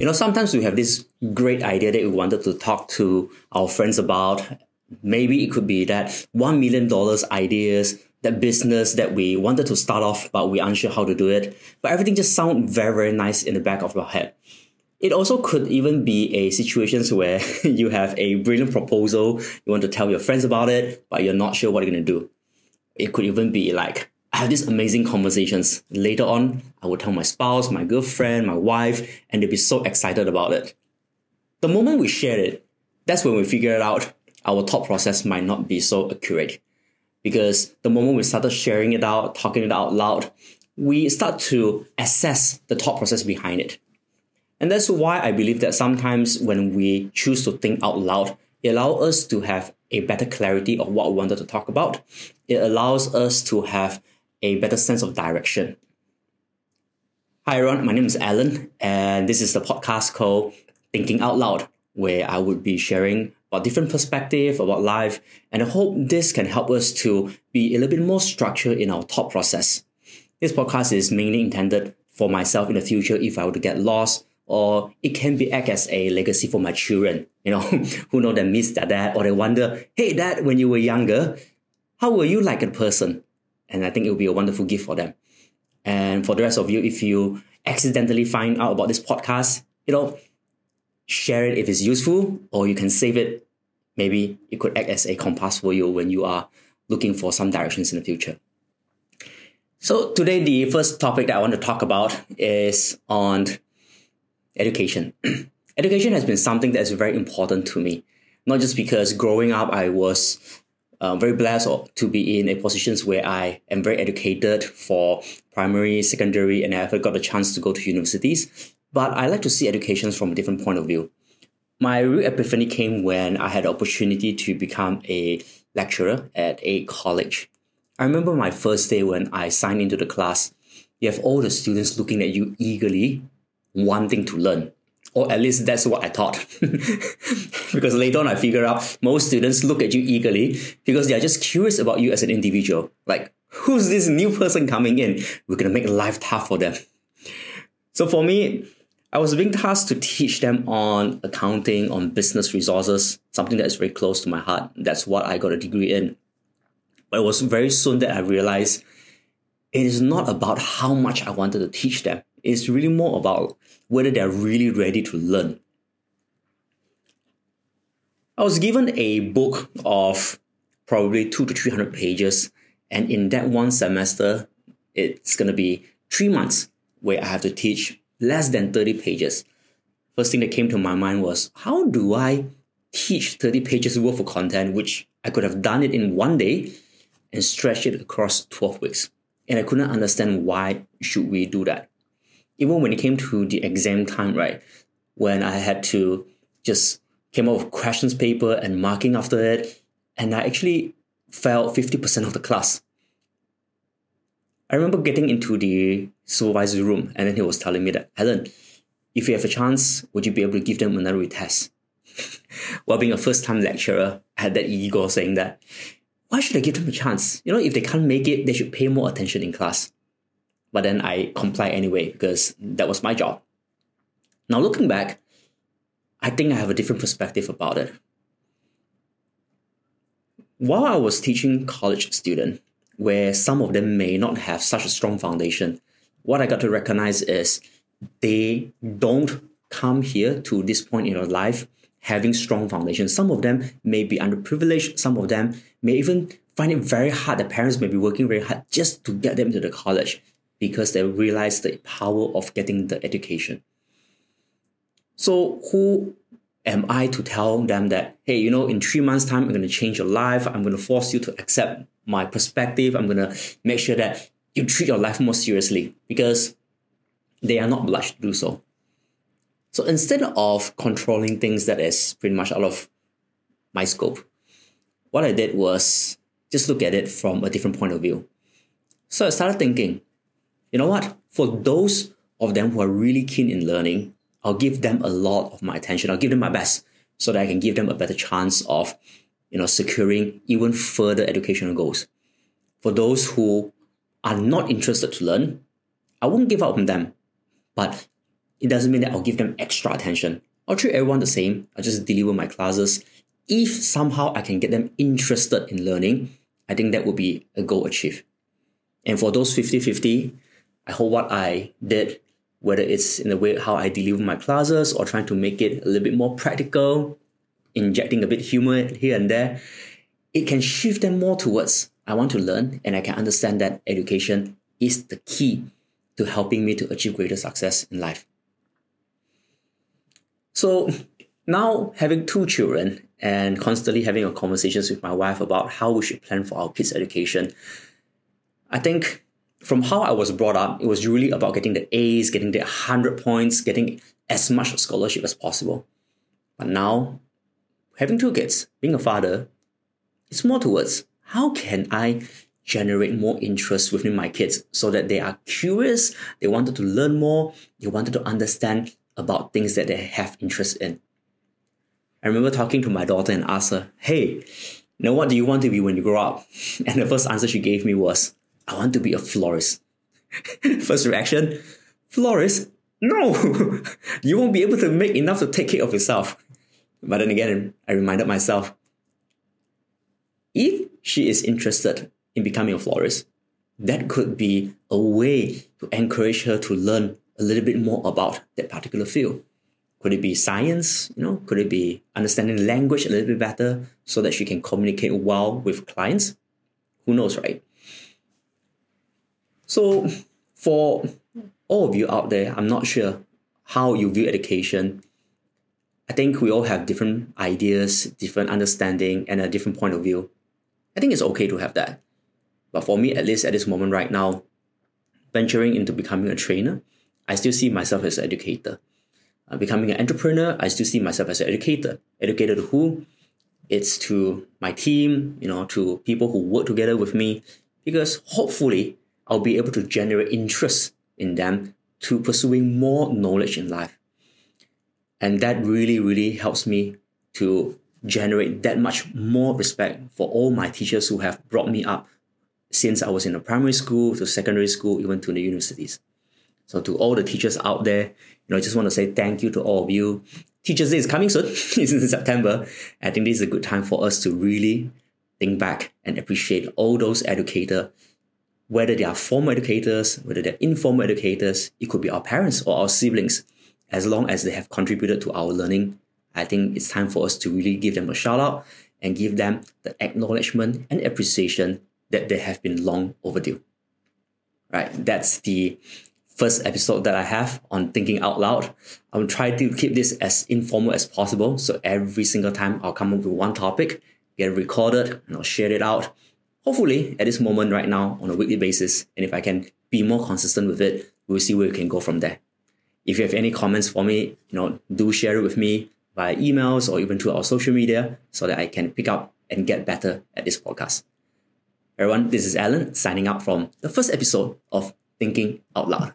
You know, sometimes we have this great idea that we wanted to talk to our friends about. Maybe it could be that $1 million ideas, that business that we wanted to start off, but we're unsure how to do it. But everything just sounds very, very nice in the back of your head. It also could even be a situations where you have a brilliant proposal, you want to tell your friends about it, but you're not sure what you're going to do. It could even be like, have these amazing conversations. Later on, I will tell my spouse, my girlfriend, my wife, and they'll be so excited about it. The moment we share it, that's when we figure it out our thought process might not be so accurate. Because the moment we started sharing it out, talking it out loud, we start to assess the thought process behind it. And that's why I believe that sometimes when we choose to think out loud, it allows us to have a better clarity of what we wanted to talk about. It allows us to have a better sense of direction. Hi everyone, my name is Alan, and this is the podcast called Thinking Out Loud, where I would be sharing about different perspective about life, and I hope this can help us to be a little bit more structured in our thought process. This podcast is mainly intended for myself in the future if I were to get lost or it can be act as a legacy for my children, you know, who know they miss their dad or they wonder, hey dad, when you were younger, how were you like a person? And I think it will be a wonderful gift for them. And for the rest of you, if you accidentally find out about this podcast, you know, share it if it's useful, or you can save it. Maybe it could act as a compass for you when you are looking for some directions in the future. So today, the first topic that I want to talk about is on education. education has been something that is very important to me, not just because growing up I was uh, very blessed to be in a positions where I am very educated for primary, secondary, and I have got the chance to go to universities. But I like to see education from a different point of view. My real epiphany came when I had the opportunity to become a lecturer at a college. I remember my first day when I signed into the class. You have all the students looking at you eagerly wanting to learn. Or at least that's what I thought. because later on I figure out most students look at you eagerly because they are just curious about you as an individual. Like, who's this new person coming in? We're gonna make life tough for them. So for me, I was being tasked to teach them on accounting, on business resources, something that is very close to my heart. That's what I got a degree in. But it was very soon that I realized it is not about how much I wanted to teach them. It's really more about whether they're really ready to learn. I was given a book of probably two to 300 pages, and in that one semester, it's going to be three months where I have to teach less than 30 pages. First thing that came to my mind was how do I teach 30 pages worth of content, which I could have done it in one day and stretch it across 12 weeks. And I couldn't understand why should we do that even when it came to the exam time, right, when I had to just came up with questions paper and marking after it, and I actually failed 50% of the class. I remember getting into the supervisor's room and then he was telling me that, Alan, if you have a chance, would you be able to give them another retest? While being a first time lecturer, I had that ego saying that, why should I give them a chance? You know, if they can't make it, they should pay more attention in class. But then I complied anyway because that was my job. Now, looking back, I think I have a different perspective about it. While I was teaching college students, where some of them may not have such a strong foundation, what I got to recognize is they don't come here to this point in their life having strong foundation. Some of them may be underprivileged. Some of them may even find it very hard. The parents may be working very hard just to get them to the college because they realize the power of getting the education. So who am I to tell them that, hey, you know, in three months' time, I'm going to change your life. I'm going to force you to accept my perspective. I'm going to make sure that you treat your life more seriously because they are not obliged to do so. So instead of controlling things that is pretty much out of my scope, what I did was just look at it from a different point of view. So I started thinking, you know what? For those of them who are really keen in learning, I'll give them a lot of my attention. I'll give them my best so that I can give them a better chance of, you know, securing even further educational goals. For those who are not interested to learn, I won't give up on them, but it doesn't mean that I'll give them extra attention. I'll treat everyone the same. I'll just deliver my classes. If somehow I can get them interested in learning, I think that would be a goal achieved. And for those 50 50, I hope what I did, whether it's in the way how I deliver my classes or trying to make it a little bit more practical, injecting a bit humor here and there, it can shift them more towards I want to learn and I can understand that education is the key to helping me to achieve greater success in life. So now having two children and constantly having conversations with my wife about how we should plan for our kids' education, I think from how I was brought up, it was really about getting the A's, getting the 100 points, getting as much scholarship as possible. But now, having two kids, being a father, it's more towards how can I generate more interest within my kids so that they are curious, they wanted to learn more, they wanted to understand about things that they have interest in. I remember talking to my daughter and asked her, Hey, now what do you want to be when you grow up? And the first answer she gave me was, I want to be a florist. first reaction, florist? No, you won't be able to make enough to take care of yourself. But then again, I reminded myself, if she is interested in becoming a florist, that could be a way to encourage her to learn a little bit more about that particular field. Could it be science? You know, could it be understanding language a little bit better so that she can communicate well with clients? Who knows, right? So, for all of you out there, I'm not sure how you view education. I think we all have different ideas, different understanding, and a different point of view. I think it's okay to have that. But for me, at least at this moment right now, venturing into becoming a trainer, I still see myself as an educator. Uh, becoming an entrepreneur, I still see myself as an educator. Educator to who? It's to my team, you know, to people who work together with me, because hopefully I'll be able to generate interest in them to pursuing more knowledge in life. And that really, really helps me to generate that much more respect for all my teachers who have brought me up since I was in a primary school to secondary school, even to the universities. So to all the teachers out there, you know, I just want to say thank you to all of you. Teachers Day is coming soon. it's in September. I think this is a good time for us to really think back and appreciate all those educators, whether they are formal educators, whether they're informal educators, it could be our parents or our siblings, as long as they have contributed to our learning. I think it's time for us to really give them a shout out and give them the acknowledgement and appreciation that they have been long overdue. Right, that's the first episode that I have on thinking out loud. I will try to keep this as informal as possible. So every single time I'll come up with one topic, get it recorded, and I'll share it out. Hopefully, at this moment right now, on a weekly basis, and if I can be more consistent with it, we'll see where we can go from there. If you have any comments for me, you know, do share it with me via emails or even through our social media so that I can pick up and get better at this podcast. Everyone, this is Alan signing out from the first episode of Thinking Out Loud.